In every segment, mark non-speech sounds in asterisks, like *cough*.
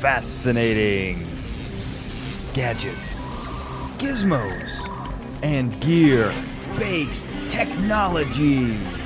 fascinating gadgets, gizmos, and gear based technologies.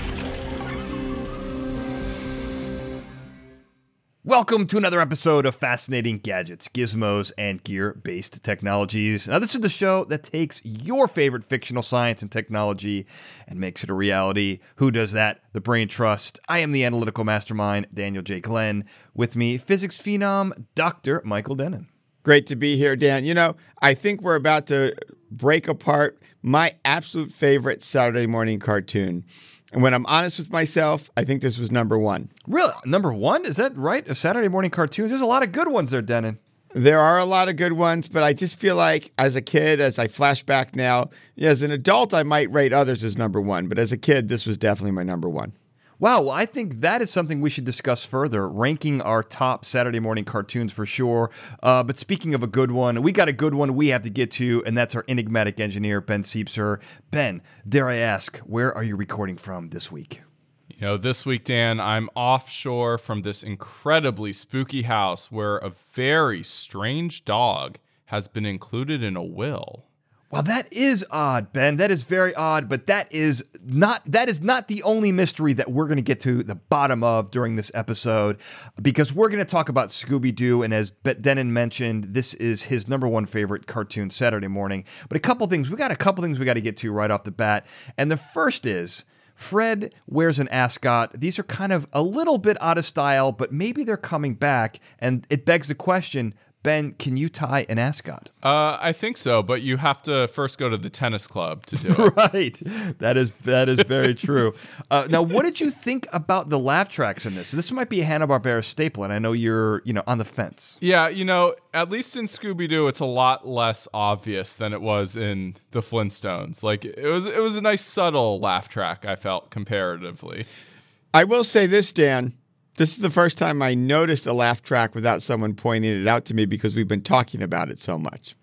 Welcome to another episode of Fascinating Gadgets, Gizmos, and Gear Based Technologies. Now, this is the show that takes your favorite fictional science and technology and makes it a reality. Who does that? The Brain Trust. I am the analytical mastermind, Daniel J. Glenn. With me, physics phenom, Dr. Michael Dennin. Great to be here, Dan. You know, I think we're about to break apart my absolute favorite Saturday morning cartoon. And when I'm honest with myself, I think this was number one. Really? Number one? Is that right? Of Saturday morning cartoons? There's a lot of good ones there, Dennin. There are a lot of good ones, but I just feel like as a kid, as I flash back now, as an adult, I might rate others as number one. But as a kid, this was definitely my number one. Wow, well, I think that is something we should discuss further, ranking our top Saturday morning cartoons for sure. Uh, but speaking of a good one, we got a good one we have to get to, and that's our enigmatic engineer, Ben Siepser. Ben, dare I ask, where are you recording from this week? You know, this week, Dan, I'm offshore from this incredibly spooky house where a very strange dog has been included in a will. Well, that is odd, Ben. That is very odd, but that is not that is not the only mystery that we're going to get to the bottom of during this episode because we're going to talk about Scooby Doo and as Ben Dennin mentioned, this is his number one favorite cartoon Saturday morning. But a couple things, we got a couple things we got to get to right off the bat. And the first is Fred wears an ascot. These are kind of a little bit out of style, but maybe they're coming back. And it begs the question Ben, can you tie an ascot? Uh, I think so, but you have to first go to the tennis club to do *laughs* it. right. That is that is very true. Uh, now, what did you think about the laugh tracks in this? This might be a Hanna Barbera staple, and I know you're you know on the fence. Yeah, you know, at least in Scooby Doo, it's a lot less obvious than it was in the Flintstones. Like it was it was a nice subtle laugh track. I felt comparatively. I will say this, Dan. This is the first time I noticed a laugh track without someone pointing it out to me because we've been talking about it so much.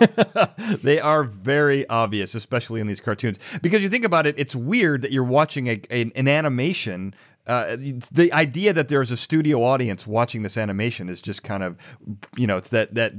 *laughs* they are very obvious, especially in these cartoons. Because you think about it, it's weird that you're watching a, a an animation. Uh, the idea that there's a studio audience watching this animation is just kind of, you know, it's that that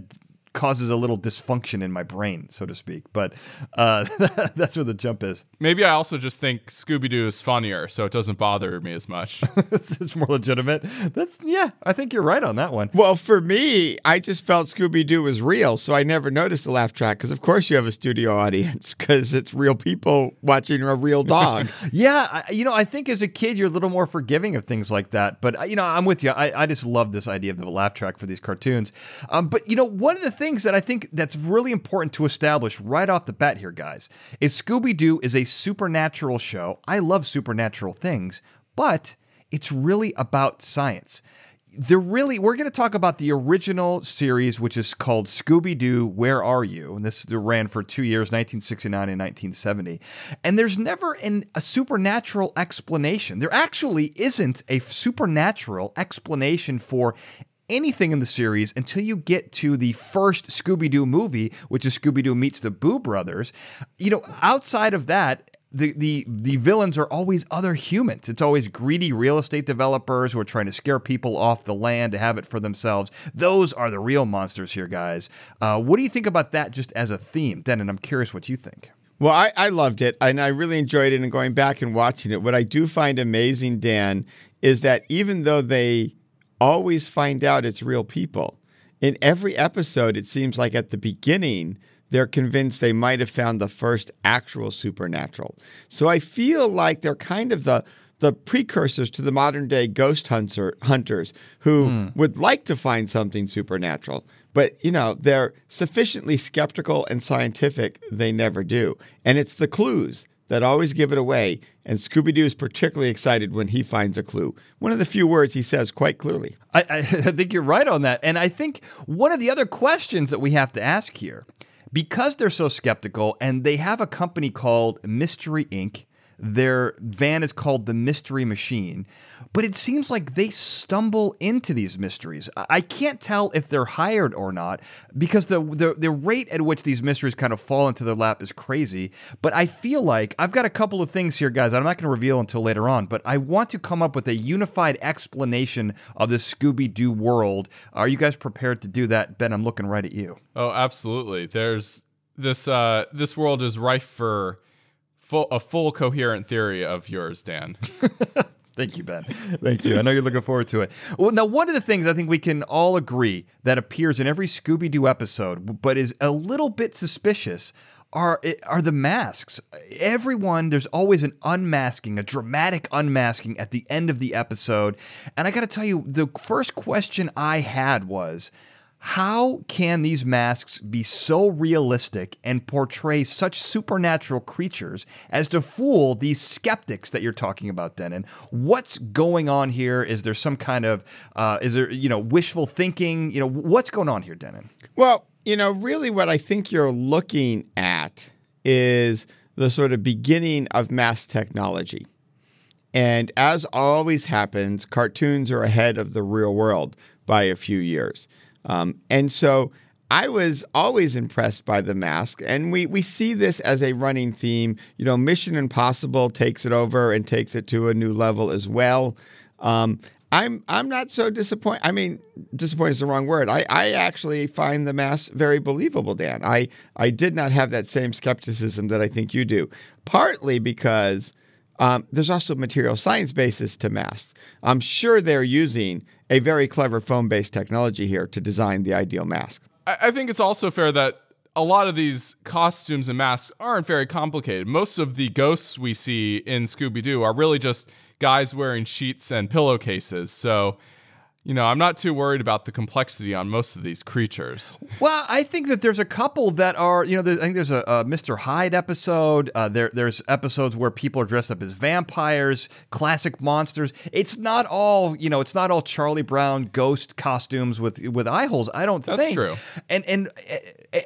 causes a little dysfunction in my brain, so to speak. But uh, *laughs* that's where the jump is. Maybe I also just think Scooby Doo is funnier, so it doesn't bother me as much. *laughs* it's more legitimate. That's yeah. I think you're right on that one. Well, for me, I just felt Scooby Doo was real, so I never noticed the laugh track because, of course, you have a studio *laughs* audience because it's real people watching a real dog. yeah, I, you know, I think as a kid you're a little more forgiving of things like that. But uh, you know, I'm with you. I, I just love this idea of the laugh track for these cartoons. Um, but you know, one of the things things that I think that's really important to establish right off the bat here, guys, is Scooby Doo is a supernatural show. I love supernatural things, but it's really about science. They're really, we're going to talk about the original series, which is called Scooby Doo, Where Are You? And this ran for two years, 1969 and 1970. And there's never an, a supernatural explanation. There actually isn't a supernatural explanation for anything in the series until you get to the first Scooby Doo movie, which is Scooby Doo meets the Boo Brothers. You know, outside of that, the, the the villains are always other humans. It's always greedy real estate developers who are trying to scare people off the land to have it for themselves. Those are the real monsters here, guys. Uh, what do you think about that just as a theme, Den? And I'm curious what you think. Well, I, I loved it and I really enjoyed it and going back and watching it. What I do find amazing, Dan, is that even though they always find out it's real people. In every episode, it seems like at the beginning, they're convinced they might have found the first actual supernatural. So I feel like they're kind of the the precursors to the modern day ghost hunter, hunters who mm. would like to find something supernatural, but you know they're sufficiently skeptical and scientific they never do. And it's the clues that always give it away, and Scooby Doo is particularly excited when he finds a clue. One of the few words he says quite clearly. I, *laughs* I, think you're right on that. And I think one of the other questions that we have to ask here, because they're so skeptical and they have a company called Mystery Inc., Their van is called the Mystery Machine, but it seems like they stumble into these mysteries. I can't tell if they're hired or not because the, the the rate at which these mysteries kind of fall into their lap is crazy. But I feel like I've got a couple of things here, guys. I'm not going to reveal until later on, but I want to come up with a unified explanation of the Scooby Doo world. Are you guys prepared to do that? Ben, I'm looking right at you. Oh, absolutely. There's this uh this world is rife for full a full coherent theory of yours, Dan. *laughs* Thank you, Ben. Thank you. I know you're looking forward to it. Well, now, one of the things I think we can all agree that appears in every Scooby Doo episode, but is a little bit suspicious, are are the masks. Everyone, there's always an unmasking, a dramatic unmasking at the end of the episode. And I got to tell you, the first question I had was. How can these masks be so realistic and portray such supernatural creatures as to fool these skeptics that you're talking about, Dennin? What's going on here? Is there some kind of, uh, is there, you know, wishful thinking? You know, what's going on here, Dennin? Well, you know, really what I think you're looking at is the sort of beginning of mass technology. And as always happens, cartoons are ahead of the real world by a few years. Um, and so I was always impressed by the mask, and we we see this as a running theme. You know, Mission Impossible takes it over and takes it to a new level as well. Um, I'm I'm not so disappointed. I mean, disappointed is the wrong word. I, I actually find the mask very believable, Dan. I I did not have that same skepticism that I think you do. Partly because um, there's also material science basis to masks. I'm sure they're using a very clever foam based technology here to design the ideal mask. I, I think it's also fair that a lot of these costumes and masks aren't very complicated. Most of the ghosts we see in Scooby Doo are really just guys wearing sheets and pillowcases. So you know, I'm not too worried about the complexity on most of these creatures. Well, I think that there's a couple that are, you know, I think there's a, a Mr. Hyde episode. Uh, there, there's episodes where people are dressed up as vampires, classic monsters. It's not all, you know, it's not all Charlie Brown ghost costumes with with eye holes. I don't That's think. That's true. And and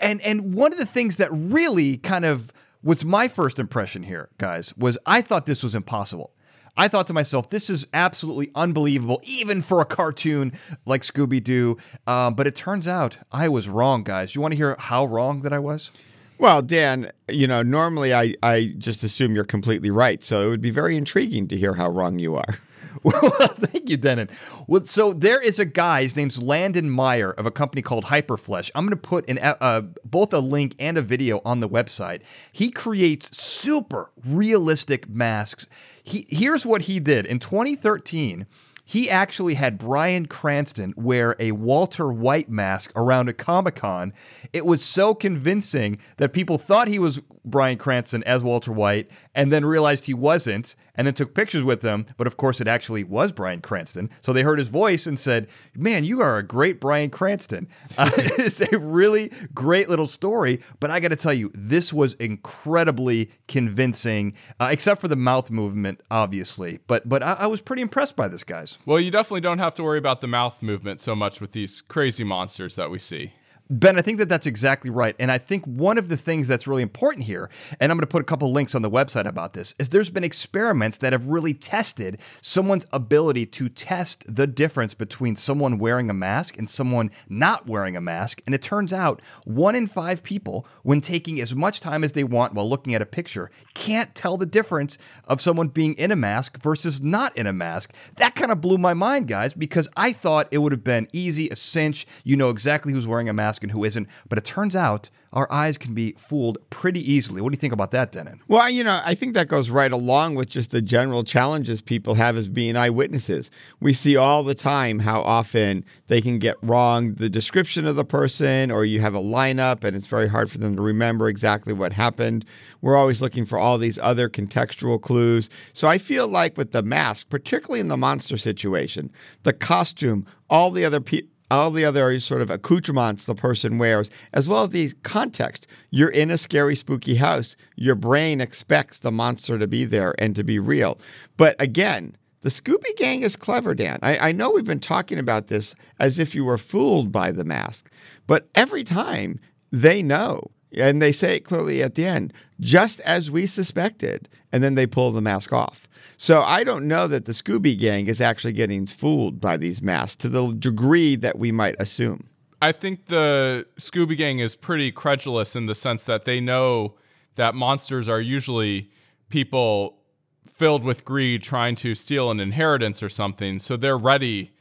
and and one of the things that really kind of was my first impression here, guys, was I thought this was impossible. I thought to myself, this is absolutely unbelievable, even for a cartoon like Scooby Doo. Um, but it turns out I was wrong, guys. You want to hear how wrong that I was? Well, Dan, you know, normally I, I just assume you're completely right. So it would be very intriguing to hear how wrong you are. *laughs* Well, thank you, Dennin. Well, so there is a guy. His name's Landon Meier of a company called Hyperflesh. I'm going to put in uh, both a link and a video on the website. He creates super realistic masks. He here's what he did in 2013 he actually had Bryan Cranston wear a Walter White mask around a Comic Con. It was so convincing that people thought he was Bryan Cranston as Walter White and then realized he wasn't and then took pictures with him. But of course, it actually was Bryan Cranston. So they heard his voice and said, Man, you are a great Bryan Cranston. Uh, *laughs* it's a really great little story. But I got to tell you, this was incredibly convincing, uh, except for the mouth movement, obviously. But, but I, I was pretty impressed by this, guys. Well, you definitely don't have to worry about the mouth movement so much with these crazy monsters that we see. Ben, I think that that's exactly right. And I think one of the things that's really important here, and I'm going to put a couple links on the website about this, is there's been experiments that have really tested someone's ability to test the difference between someone wearing a mask and someone not wearing a mask. And it turns out one in five people, when taking as much time as they want while looking at a picture, can't tell the difference of someone being in a mask versus not in a mask. That kind of blew my mind, guys, because I thought it would have been easy, a cinch. You know exactly who's wearing a mask and who isn't. But it turns out our eyes can be fooled pretty easily. What do you think about that, Dennin? Well, you know, I think that goes right along with just the general challenges people have as being eyewitnesses. We see all the time how often they can get wrong the description of the person, or you have a lineup and it's very hard for them to remember exactly what happened. We're always looking for all these other contextual clues. So I feel like with the mask, particularly in the monster situation, the costume, all the other people, all the other sort of accoutrements the person wears, as well as the context. You're in a scary, spooky house. Your brain expects the monster to be there and to be real. But again, the Scooby Gang is clever, Dan. I, I know we've been talking about this as if you were fooled by the mask, but every time they know and they say it clearly at the end, just as we suspected, and then they pull the mask off. So I don't know that the Scooby Gang is actually getting fooled by these masks to the degree that we might assume. I think the Scooby Gang is pretty credulous in the sense that they know that monsters are usually people filled with greed trying to steal an inheritance or something. So they're ready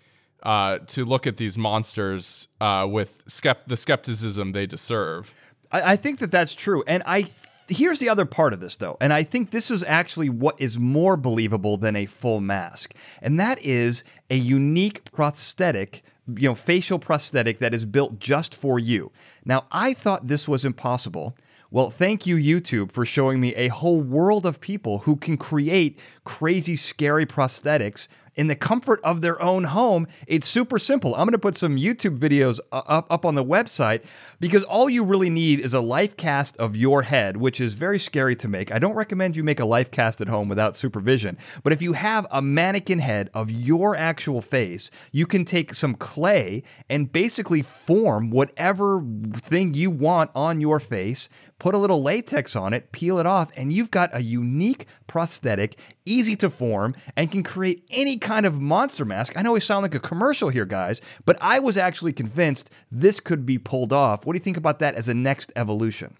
uh, to look at these monsters uh, with skept- the skepticism they deserve. I, I think that that's true, and I. Here's the other part of this, though, and I think this is actually what is more believable than a full mask, and that is a unique prosthetic you know facial prosthetic that is built just for you. Now, I thought this was impossible. Well, thank you YouTube for showing me a whole world of people who can create crazy scary prosthetics in the comfort of their own home. It's super simple. I'm going to put some YouTube videos up, up on the website because all you really need is a life cast of your head, which is very scary to make. I don't recommend you make a life cast at home without supervision. But if you have a mannequin head of your actual face, you can take some clay and basically form whatever thing you want on your face put a little latex on it, peel it off, and you've got a unique prosthetic, easy to form, and can create any kind of monster mask. I know we sound like a commercial here, guys, but I was actually convinced this could be pulled off. What do you think about that as a next evolution?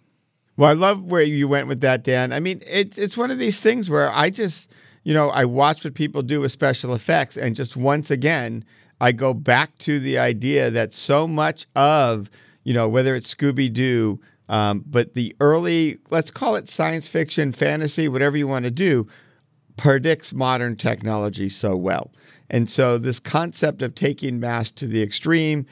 Well, I love where you went with that, Dan. I mean, it's it's one of these things where I just, you know, I watch what people do with special effects, and just once again, I go back to the idea that so much of, you know, whether it's Scooby Doo, um, but the early, let's call it science fiction, fantasy, whatever you want to do, predicts modern technology so well. And so, this concept of taking mass to the extreme,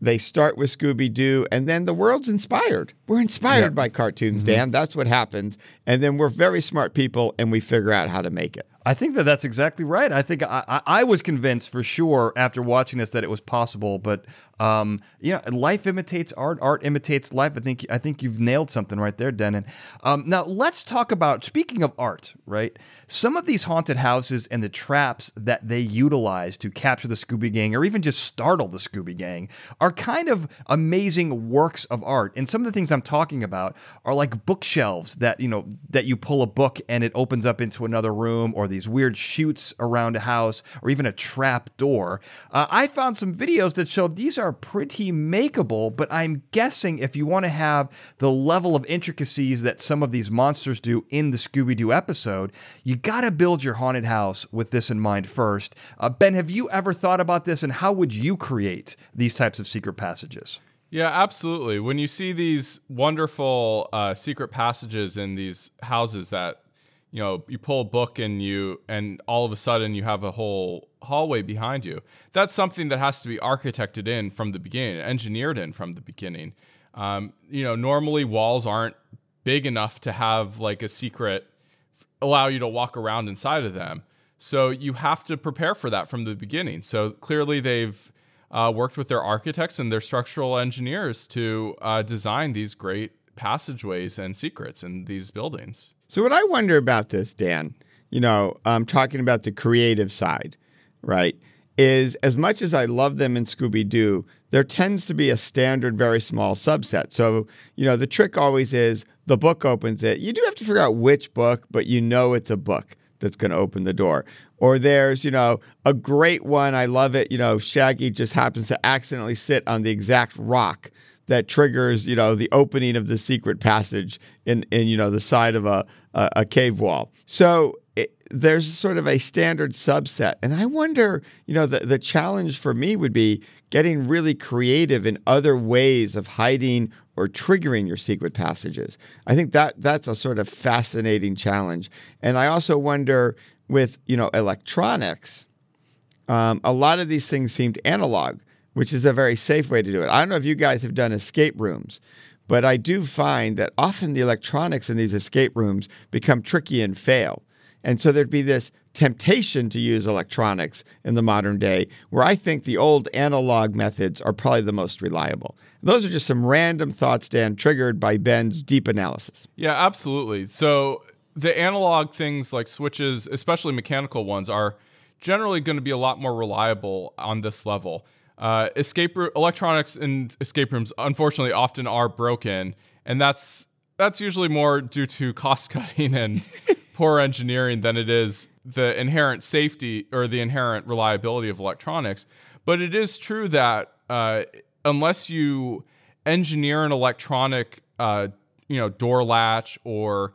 they start with Scooby Doo, and then the world's inspired. We're inspired yeah. by cartoons, mm-hmm. Dan. That's what happens. And then we're very smart people, and we figure out how to make it. I think that that's exactly right. I think I, I, I was convinced for sure after watching this that it was possible, but um, you know, life imitates art, art imitates life. I think I think you've nailed something right there, Dennin. Um, now let's talk about speaking of art, right? Some of these haunted houses and the traps that they utilize to capture the Scooby Gang or even just startle the Scooby Gang are kind of amazing works of art. And some of the things I'm talking about are like bookshelves that you know that you pull a book and it opens up into another room, or these weird chutes around a house, or even a trap door. Uh, I found some videos that show these are are pretty makeable, but I'm guessing if you want to have the level of intricacies that some of these monsters do in the Scooby Doo episode, you got to build your haunted house with this in mind first. Uh, ben, have you ever thought about this and how would you create these types of secret passages? Yeah, absolutely. When you see these wonderful uh, secret passages in these houses that you know you pull a book and you and all of a sudden you have a whole hallway behind you. That's something that has to be architected in from the beginning engineered in from the beginning. Um, you know normally walls aren't big enough to have like a secret allow you to walk around inside of them. So you have to prepare for that from the beginning. So clearly they've uh, worked with their architects and their structural engineers to uh, design these great passageways and secrets in these buildings. So, what I wonder about this, Dan, you know, I'm talking about the creative side, right? Is as much as I love them in Scooby Doo, there tends to be a standard, very small subset. So, you know, the trick always is the book opens it. You do have to figure out which book, but you know it's a book that's going to open the door. Or there's, you know, a great one. I love it. You know, Shaggy just happens to accidentally sit on the exact rock that triggers, you know, the opening of the secret passage in, in you know, the side of a, a, a cave wall. So it, there's sort of a standard subset. And I wonder, you know, the, the challenge for me would be getting really creative in other ways of hiding or triggering your secret passages. I think that that's a sort of fascinating challenge. And I also wonder with, you know, electronics, um, a lot of these things seemed analog which is a very safe way to do it. I don't know if you guys have done escape rooms, but I do find that often the electronics in these escape rooms become tricky and fail. And so there'd be this temptation to use electronics in the modern day, where I think the old analog methods are probably the most reliable. Those are just some random thoughts, Dan, triggered by Ben's deep analysis. Yeah, absolutely. So the analog things like switches, especially mechanical ones, are generally going to be a lot more reliable on this level. Uh, escape electronics and escape rooms, unfortunately, often are broken, and that's that's usually more due to cost cutting and poor engineering than it is the inherent safety or the inherent reliability of electronics. But it is true that uh, unless you engineer an electronic, uh, you know, door latch or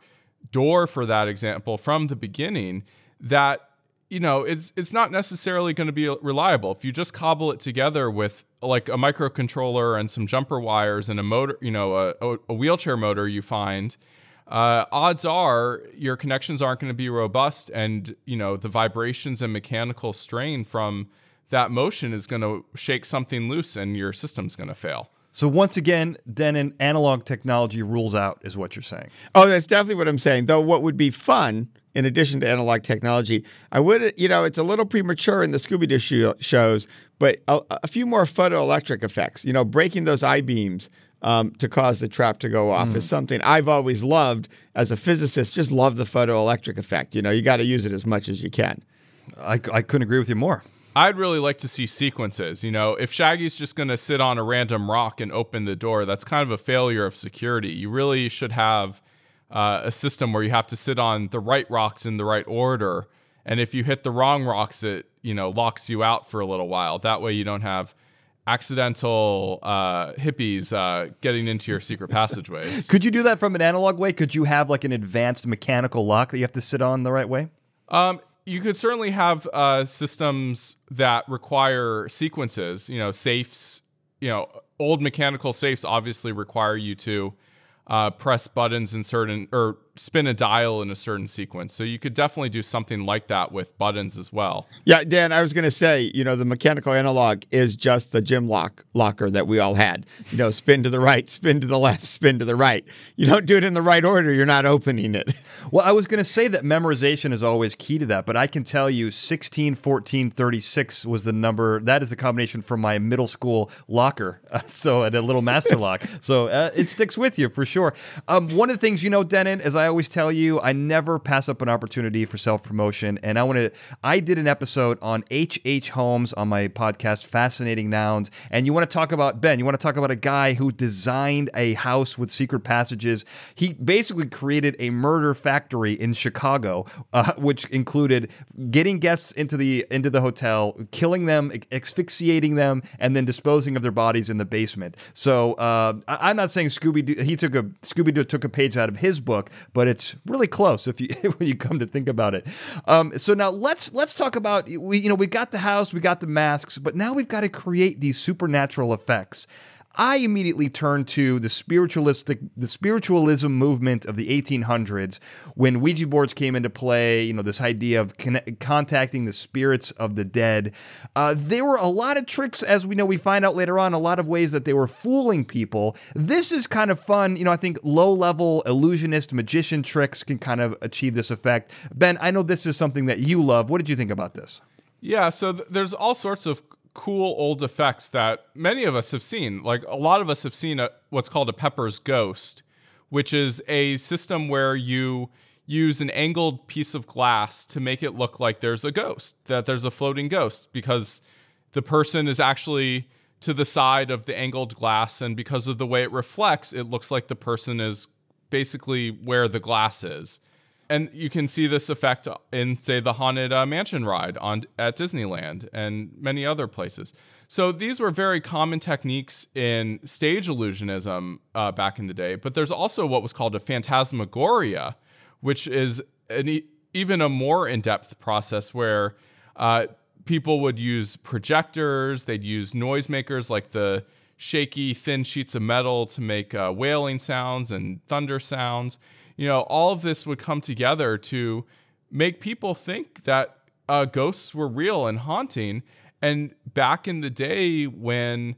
door for that example from the beginning, that you know it's it's not necessarily going to be reliable if you just cobble it together with like a microcontroller and some jumper wires and a motor you know a, a wheelchair motor you find uh, odds are your connections aren't going to be robust and you know the vibrations and mechanical strain from that motion is going to shake something loose and your system's going to fail so once again, then an analog technology rules out, is what you're saying. Oh, that's definitely what I'm saying. Though what would be fun, in addition to analog technology, I would, you know, it's a little premature in the Scooby Doo shows, but a, a, few more photoelectric effects. You know, breaking those I beams. Um, to cause the trap to go off mm. is something I've always loved as a physicist. Just love the photoelectric effect. You know, you got to use it as much as you can. I, I couldn't agree with you more. I'd really like to see sequences. You know, if Shaggy's just going to sit on a random rock and open the door, that's kind of a failure of security. You really should have uh, a system where you have to sit on the right rocks in the right order. And if you hit the wrong rocks, it, you know, locks you out for a little while. That way you don't have accidental uh, hippies uh, getting into your secret passageways. *laughs* Could you do that from an analog way? Could you have like an advanced mechanical lock that you have to sit on the right way? Um, you could certainly have uh, systems that require sequences. You know, safes. You know, old mechanical safes obviously require you to uh, press buttons in certain or spin a dial in a certain sequence. So you could definitely do something like that with buttons as well. Yeah, Dan, I was going to say, you know, the mechanical analog is just the gym lock locker that we all had. You know, spin to the right, spin to the left, spin to the right. You don't do it in the right order, you're not opening it. *laughs* Well, I was going to say that memorization is always key to that, but I can tell you 16, 14, 36 was the number. That is the combination from my middle school locker. Uh, *laughs* so at a little master lock. So uh, it sticks with you for sure. Um, one of the things, you know, Dennin, as I always tell you, I never pass up an opportunity for self promotion. And I want to, I did an episode on H.H. H. Holmes on my podcast, Fascinating Nouns. And you want to talk about, Ben, you want to talk about a guy who designed a house with secret passages. He basically created a murder factory in Chicago, uh, which included getting guests into the into the hotel, killing them, asphyxiating them, and then disposing of their bodies in the basement. So uh, I, am not saying Scooby Doo. He took a Scooby Doo took a page out of his book, but it's really close if you *laughs* when you come to think about it. Um, so now let's let's talk about we you know we got the house, we got the masks, but now we've got to create these supernatural effects. I immediately turned to the spiritualistic, the spiritualism movement of the 1800s when Ouija boards came into play. You know, this idea of connect, contacting the spirits of the dead. Uh, there were a lot of tricks, as we know, we find out later on, a lot of ways that they were fooling people. This is kind of fun. You know, I think low level illusionist magician tricks can kind of achieve this effect. Ben, I know this is something that you love. What did you think about this? Yeah, so th- there's all sorts of cool old effects that many of us have seen. Like a lot of us have seen a, what's called a Pepper's Ghost, which is a system where you use an angled piece of glass to make it look like there's a ghost, that there's a floating ghost, because the person is actually to the side of the angled glass. And because of the way it reflects, it looks like the person is basically where the glass is and you can see this effect in say the haunted uh, mansion ride on at disneyland and many other places. So these were very common techniques in stage illusionism uh, back in the day but there's also what was called a phantasmagoria which is an e- even a more in-depth process where uh, people would use projectors they'd use noisemakers like the shaky thin sheets of metal to make uh, wailing sounds and thunder sounds you know, all of this would come together to make people think that uh, ghosts were real and haunting. And back in the day when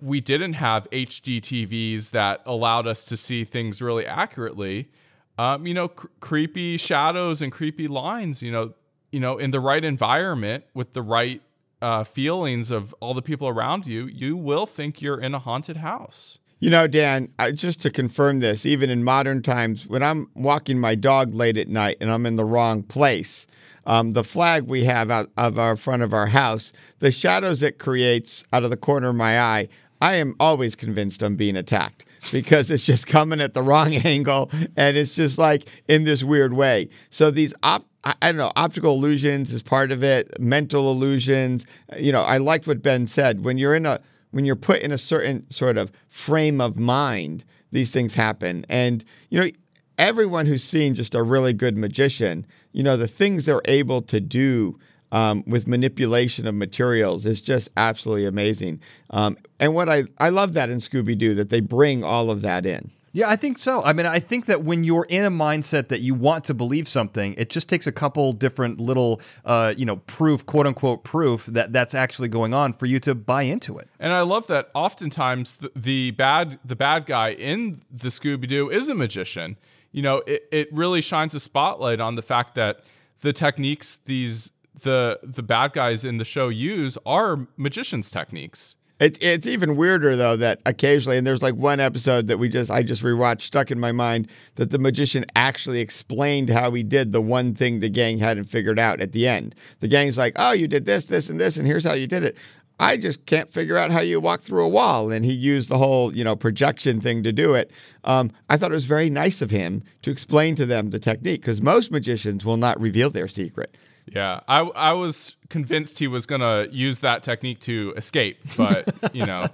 we didn't have HD TVs that allowed us to see things really accurately, um, you know, cr- creepy shadows and creepy lines, you know, you know, in the right environment with the right uh, feelings of all the people around you, you will think you're in a haunted house. You know, Dan, I, just to confirm this, even in modern times, when I'm walking my dog late at night and I'm in the wrong place, um, the flag we have out of our front of our house, the shadows it creates out of the corner of my eye, I am always convinced I'm being attacked. because it's just coming at the wrong *laughs* angle and it's just like in this weird way. So these op- I don't know, optical illusions is part of it, mental illusions. You know, I liked what Ben said. When you're in a when you're put in a certain sort of frame of mind, these things happen. And you know, everyone who's seen just a really good magician, you know, the things they're able to do um, with manipulation of materials is just absolutely amazing. Um, and what I, I love that in Scooby Doo, that they bring all of that in. Yeah, I think so. I mean, I think that when you're in a mindset that you want to believe something, it just takes a couple different little, uh, you know, proof, quote unquote, proof that that's actually going on for you to buy into it. And I love that oftentimes the, the bad the bad guy in the Scooby Doo is a magician. You know, it, it really shines a spotlight on the fact that the techniques these the the bad guys in the show use are magicians' techniques. It's it's even weirder though that occasionally, and there's like one episode that we just I just rewatched, stuck in my mind that the magician actually explained how he did the one thing the gang hadn't figured out at the end. The gang's like, "Oh, you did this, this, and this, and here's how you did it." I just can't figure out how you walk through a wall. And he used the whole, you know, projection thing to do it. Um, I thought it was very nice of him to explain to them the technique because most magicians will not reveal their secret. Yeah, I I was convinced he was gonna use that technique to escape, but you know,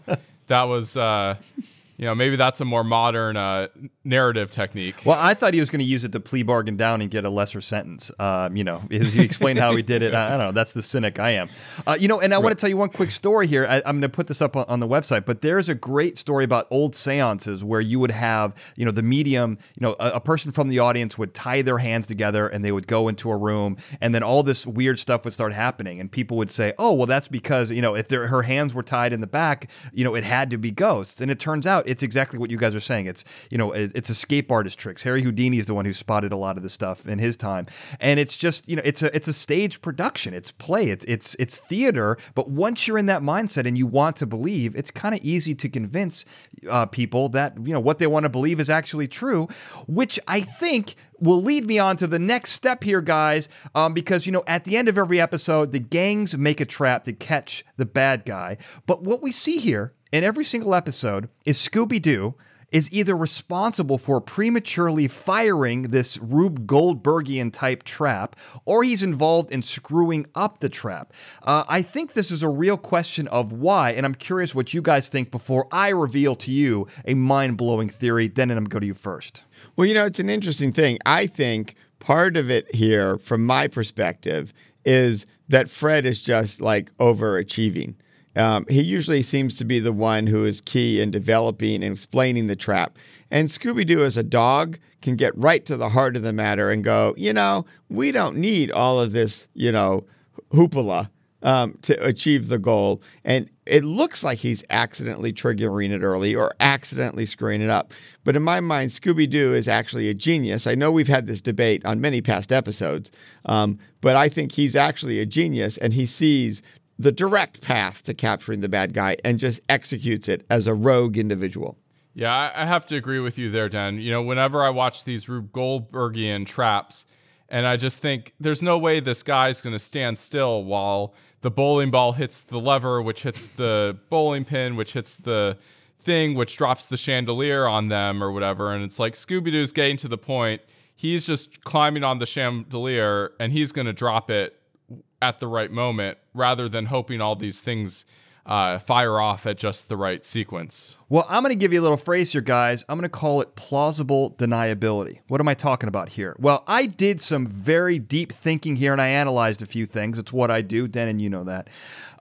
that was uh, you know, maybe that's a more modern uh, narrative technique. Well, I thought he was going to use it to plea bargain down and get a lesser sentence. Um, you know, he explained how he did it. I, I, don't know. That's the cynic I am. Uh, you know, and I right. want to tell you one quick story here. I, am going to put this up on, on, the website, but there's a great story about old seances where you would have, you know, the medium, you know, a, a person from the audience would tie their hands together and they would go into a room, and then all this weird stuff would start happening, and people would say, "Oh, well, that's because you know, if her hands were tied in the back, you know, it had to be ghosts," and it turns out it's exactly what you guys are saying. It's you know it's escape artist tricks. Harry Houdini is the one who spotted a lot of this stuff in his time, and it's just you know it's a it's a stage production. It's play. It's it's it's theater. But once you're in that mindset and you want to believe, it's kind of easy to convince uh, people that you know what they want to believe is actually true, which I think will lead me on to the next step here, guys. Um, because, you know, at the end of every episode, the gangs make a trap to catch the bad guy. But what we see here in every single episode is Scooby Doo is either responsible for prematurely firing this Rube Goldbergian type trap, or he's involved in screwing up the trap. Uh, I think this is a real question of why, and I'm curious what you guys think before I reveal to you a mind blowing theory. Then I'm going to go to you first. Well, you know, it's an interesting thing. I think part of it here, from my perspective, is that Fred is just like overachieving. Um, he usually seems to be the one who is key in developing and explaining the trap. And Scooby Doo, as a dog, can get right to the heart of the matter and go, you know, we don't need all of this, you know, hoopla um, to achieve the goal. And it looks like he's accidentally triggering it early or accidentally screwing it up. But in my mind, Scooby Doo is actually a genius. I know we've had this debate on many past episodes, um, but I think he's actually a genius and he sees the direct path to capturing the bad guy and just executes it as a rogue individual. Yeah, I have to agree with you there, Dan. You know, whenever I watch these Rube Goldbergian traps, and I just think there's no way this guy's going to stand still while the bowling ball hits the lever, which hits the bowling pin, which hits the thing, which drops the chandelier on them or whatever. And it's like Scooby Doo's getting to the point. He's just climbing on the chandelier and he's going to drop it at the right moment rather than hoping all these things uh, fire off at just the right sequence. Well, I'm going to give you a little phrase here, guys. I'm going to call it plausible deniability. What am I talking about here? Well, I did some very deep thinking here and I analyzed a few things. It's what I do, Den, and you know that.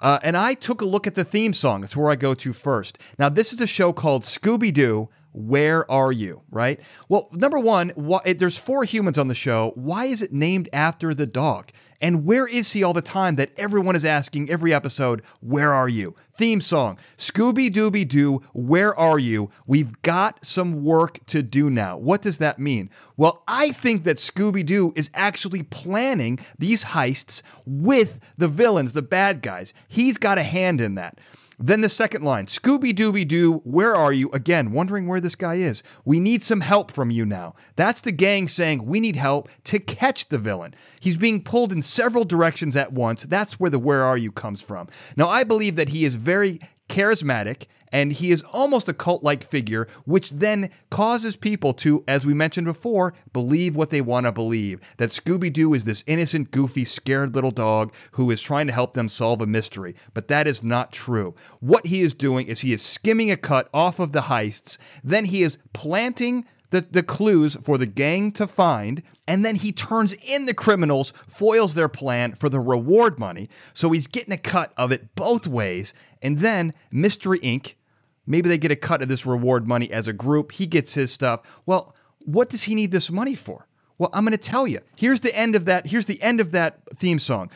Uh, and I took a look at the theme song. It's where I go to first. Now, this is a show called Scooby Doo where are you? Right? Well, number one, why, there's four humans on the show. Why is it named after the dog? And where is he all the time that everyone is asking every episode, Where are you? Theme song Scooby Dooby Doo, Where are you? We've got some work to do now. What does that mean? Well, I think that Scooby Doo is actually planning these heists with the villains, the bad guys. He's got a hand in that. Then the second line Scooby Dooby Doo, where are you? Again, wondering where this guy is. We need some help from you now. That's the gang saying we need help to catch the villain. He's being pulled in several directions at once. That's where the where are you comes from. Now, I believe that he is very charismatic and he is almost a cult like figure, which then causes people to, as we mentioned before, believe what they want to believe that Scooby Doo is this innocent, goofy, scared little dog who is trying to help them solve a mystery. But that is not true. What he is doing is he is skimming a cut off of the heists, then he is planting the, the clues for the gang to find, and then he turns in the criminals, foils their plan for the reward money. So he's getting a cut of it both ways. And then Mystery Inc., maybe they get a cut of this reward money as a group. He gets his stuff. Well, what does he need this money for? Well, I'm going to tell you. Here's the end of that. Here's the end of that theme song.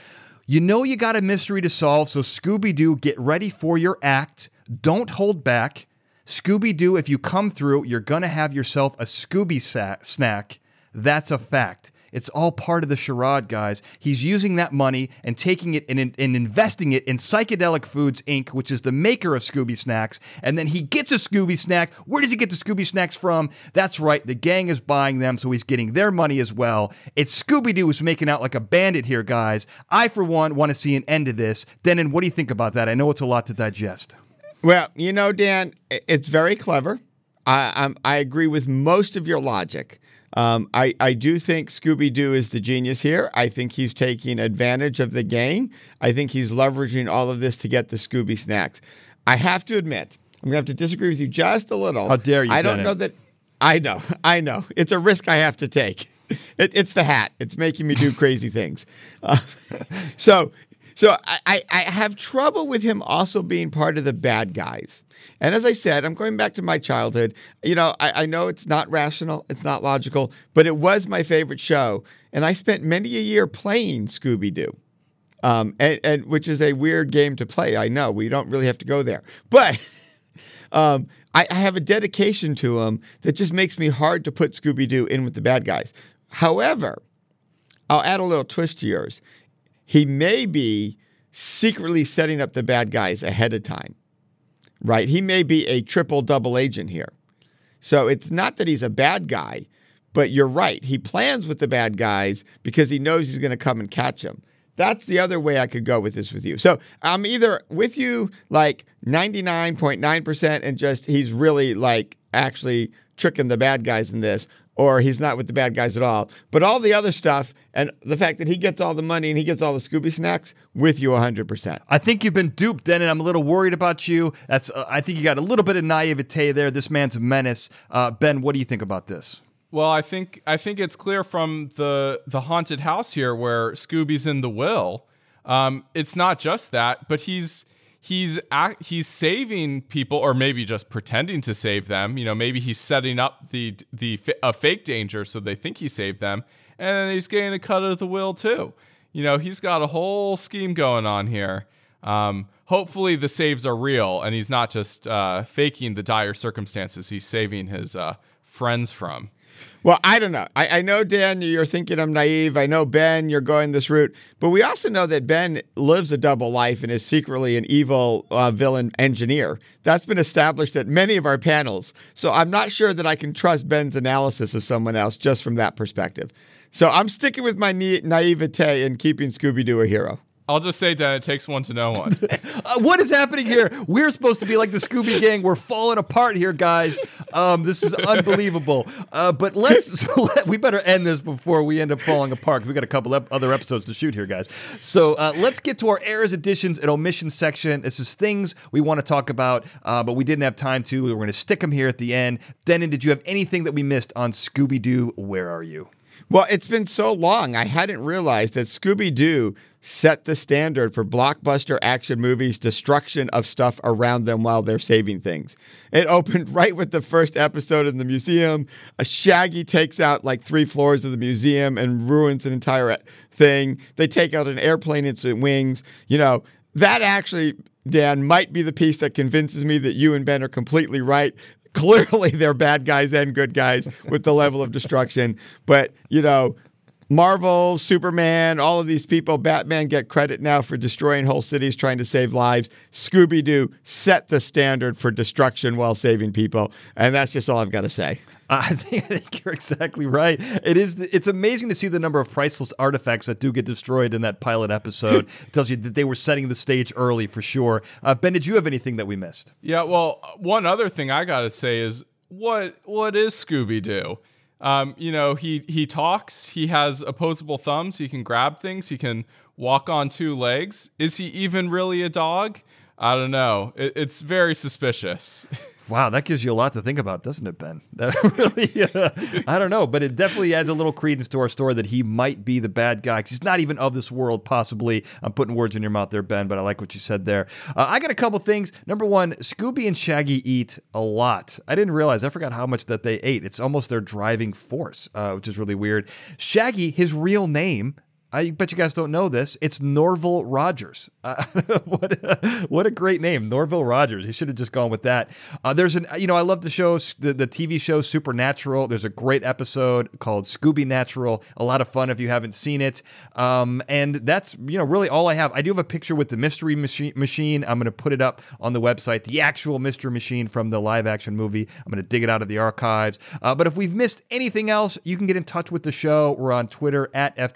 You know you got a mystery to solve, so Scooby Doo, get ready for your act. Don't hold back. Scooby Doo, if you come through, you're going to have yourself a Scooby snack. That's a fact. It's all part of the charade, guys. He's using that money and taking it and, and, investing it in Psychedelic Foods Inc., which is the maker of Scooby Snacks. And then he gets a Scooby Snack. Where does he get the Scooby Snacks from? That's right, the gang is buying them, so he's getting their money as well. It's Scooby Doo who's making out like a bandit here, guys. I, for one, want to see an end to this. Dennin, what do you think about that? I know it's a lot to digest. Well, you know, Dan, it's very clever. I, I'm, I agree with most of your logic. Um, I, I do think Scooby Doo is the genius here. I think he's taking advantage of the gang. I think he's leveraging all of this to get the Scooby snacks. I have to admit, I'm going to have to disagree with you just a little. How dare you? I don't know that. I know. *laughs* I know. It's a risk I have to take. *laughs* It, it's the hat. It's making me do crazy things. Uh, *laughs* so so I, I have trouble with him also being part of the bad guys. And as I said, I'm going back to my childhood. You know, I, I know it's not rational, it's not logical, but it was my favorite show. And I spent many a year playing Scooby Doo. Um, and, and which is a weird game to play. I know we don't really have to go there, but *laughs* um, I, I have a dedication to him that just makes me hard to put Scooby Doo in with the bad guys. However, I'll add a little twist to yours he may be secretly setting up the bad guys ahead of time, right? He may be a triple double agent here. So it's not that he's a bad guy, but you're right. He plans with the bad guys because he knows he's going to come and catch them. That's the other way I could go with this with you. So I'm either with you like 99.9% and just he's really like actually tricking the bad guys in this, or he's not with the bad guys at all. But all the other stuff and the fact that he gets all the money and he gets all the Scooby snacks with you 100%. I think you've been duped, Den, and I'm a little worried about you. That's uh, I think you got a little bit of naivete there. This man's a menace. Uh, ben, what do you think about this? Well, I think I think it's clear from the the haunted house here where Scooby's in the will. Um, it's not just that, but he's he's he's saving people, or maybe just pretending to save them. You know, maybe he's setting up the the a fake danger so they think he saved them, and he's getting a cut of the will too. You know, he's got a whole scheme going on here. Um, hopefully, the saves are real, and he's not just uh, faking the dire circumstances he's saving his uh, friends from. Well, I don't know. I, I, know, Dan, you're thinking I'm naive. I know, Ben, you're going this route. But we also know that Ben lives a double life and is secretly an evil uh, villain engineer. That's been established at many of our panels. So I'm not sure that I can trust Ben's analysis of someone else just from that perspective. So I'm sticking with my na- naivete and keeping Scooby Doo a hero. I'll just say, Dan, it takes one to know one. *laughs* uh, what is happening here? We're supposed to be like the Scooby Gang. We're falling apart here, guys. Um, this is unbelievable. Uh, but let's, *laughs* so let, we better end this before we end up falling apart. We got a couple ep- other episodes to shoot here, guys. So uh, let's get to our errors, additions, and omissions section. This is things we want to talk about, uh, but we didn't have time to. We're going to stick them here at the end. Dennin, did you have anything that we missed on Scooby Doo? Where are you? Well, it's been so long. I hadn't realized that Scooby Doo set the standard for blockbuster action movies' destruction of stuff around them while they're saving things. It opened *laughs* right with the first episode in the museum. A Shaggy takes out like three floors of the museum and ruins an entire thing. They take out an airplane its wings. You know, that actually Dan, might be the piece that convinces me that you and Ben are completely right clearly they're bad guys and good guys with the level of destruction. But, you know, Marvel, Superman, all of these people, Batman get credit now for destroying whole cities trying to save lives. Scooby Doo set the standard for destruction while saving people. And that's just all I've got to say. *laughs* I think, I think you're exactly right. It is. It's amazing to see the number of priceless artifacts that do get destroyed in that pilot episode. it *laughs* tells you that they were setting the stage early for sure. Uh, ben, did you have anything that we missed? Yeah. Well, one other thing I gotta say is what what is Scooby Doo? Um, you know, he he talks. He has opposable thumbs. He can grab things. He can walk on two legs. Is he even really a dog? I don't know. It, it's very suspicious. *laughs* Wow, that gives you a lot to think about, doesn't it, Ben? *laughs* That really, uh, I don't know, but it definitely adds a little credence to our story that he might be the bad guy because he's not even of this world, possibly. I'm putting words in your mouth there, Ben, but I like what you said there. Uh, I got a couple things. Number one, Scooby and Shaggy eat a lot. I didn't realize, I forgot how much that they ate. It's almost their driving force, uh, which is really weird. Shaggy, his real name, I bet you guys don't know this. It's Norville Rogers. *laughs* Uh, what, a, what a great name, Norville Rogers. He should have just gone with that. Uh, there's an, you know, I love the show, the, the TV show Supernatural. There's a great episode called Scooby Natural. A lot of fun if you haven't seen it. Um, and that's, you know, really all I have. I do have a picture with the Mystery Machine. I'm going to put it up on the website, the actual Mystery Machine from the live action movie. I'm going to dig it out of the archives. Uh, but if we've missed anything else, you can get in touch with the show. We're on Twitter at F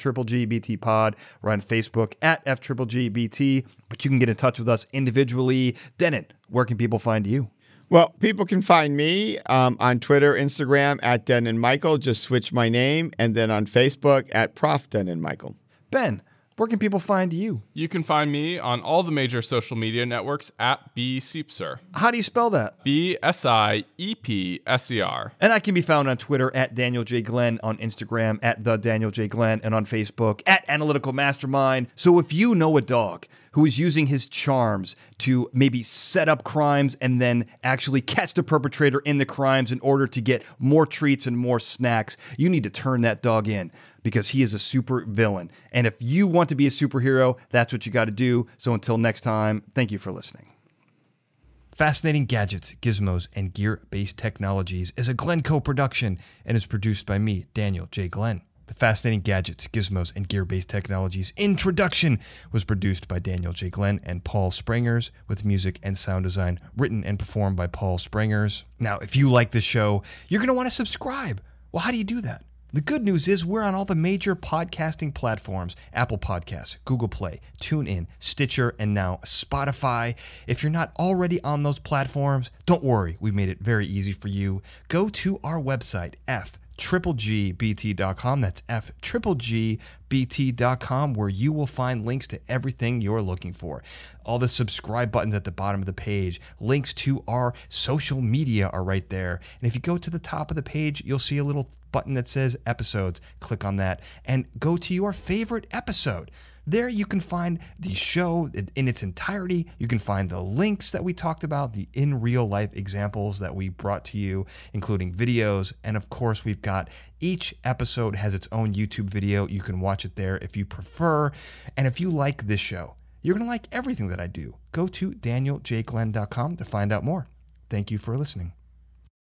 Pod. We're on Facebook at F Triple GBT, but you can get in touch with us individually. Dennin, where can people find you? Well, people can find me um, on Twitter, Instagram at Dennin Michael. Just switch my name, and then on Facebook at Prof Dennin Michael. Ben, where can people find you? You can find me on all the major social media networks at B Siepser. How do you spell that? B S I E P S E R. And I can be found on Twitter at Daniel J. Glenn, on Instagram at the Daniel J. Glenn, and on Facebook at Analytical Mastermind. So if you know a dog who is using his charms to maybe set up crimes and then actually catch the perpetrator in the crimes in order to get more treats and more snacks, you need to turn that dog in because he is a super villain. And if you want to be a superhero, that's what you got to do. So until next time, thank you for listening. Fascinating Gadgets, Gizmos, and Gear Based Technologies is a Glencoe production and is produced by me, Daniel J. Glenn. The Fascinating Gadgets, Gizmos, and Gear Based Technologies introduction was produced by Daniel J. Glenn and Paul Springers, with music and sound design written and performed by Paul Springers. Now, if you like this show, you're going to want to subscribe. Well, how do you do that? The good news is we're on all the major podcasting platforms Apple Podcasts, Google Play, TuneIn, Stitcher, and now Spotify. If you're not already on those platforms, don't worry, we made it very easy for you. Go to our website, F tripplegbt.com. That's F triple bt.com where you will find links to everything you're looking for. All the subscribe buttons at the bottom of the page, links to our social media are right there. And if you go to the top of the page, you'll see a little button that says episodes. Click on that and go to your favorite episode. There you can find the show in its entirety. You can find the links that we talked about, the in real life examples that we brought to you, including videos. And of course, we've got each episode has its own YouTube video. You can watch it there if you prefer. And if you like this show, you're going to like everything that I do. Go to danieljglenn.com to find out more. Thank you for listening.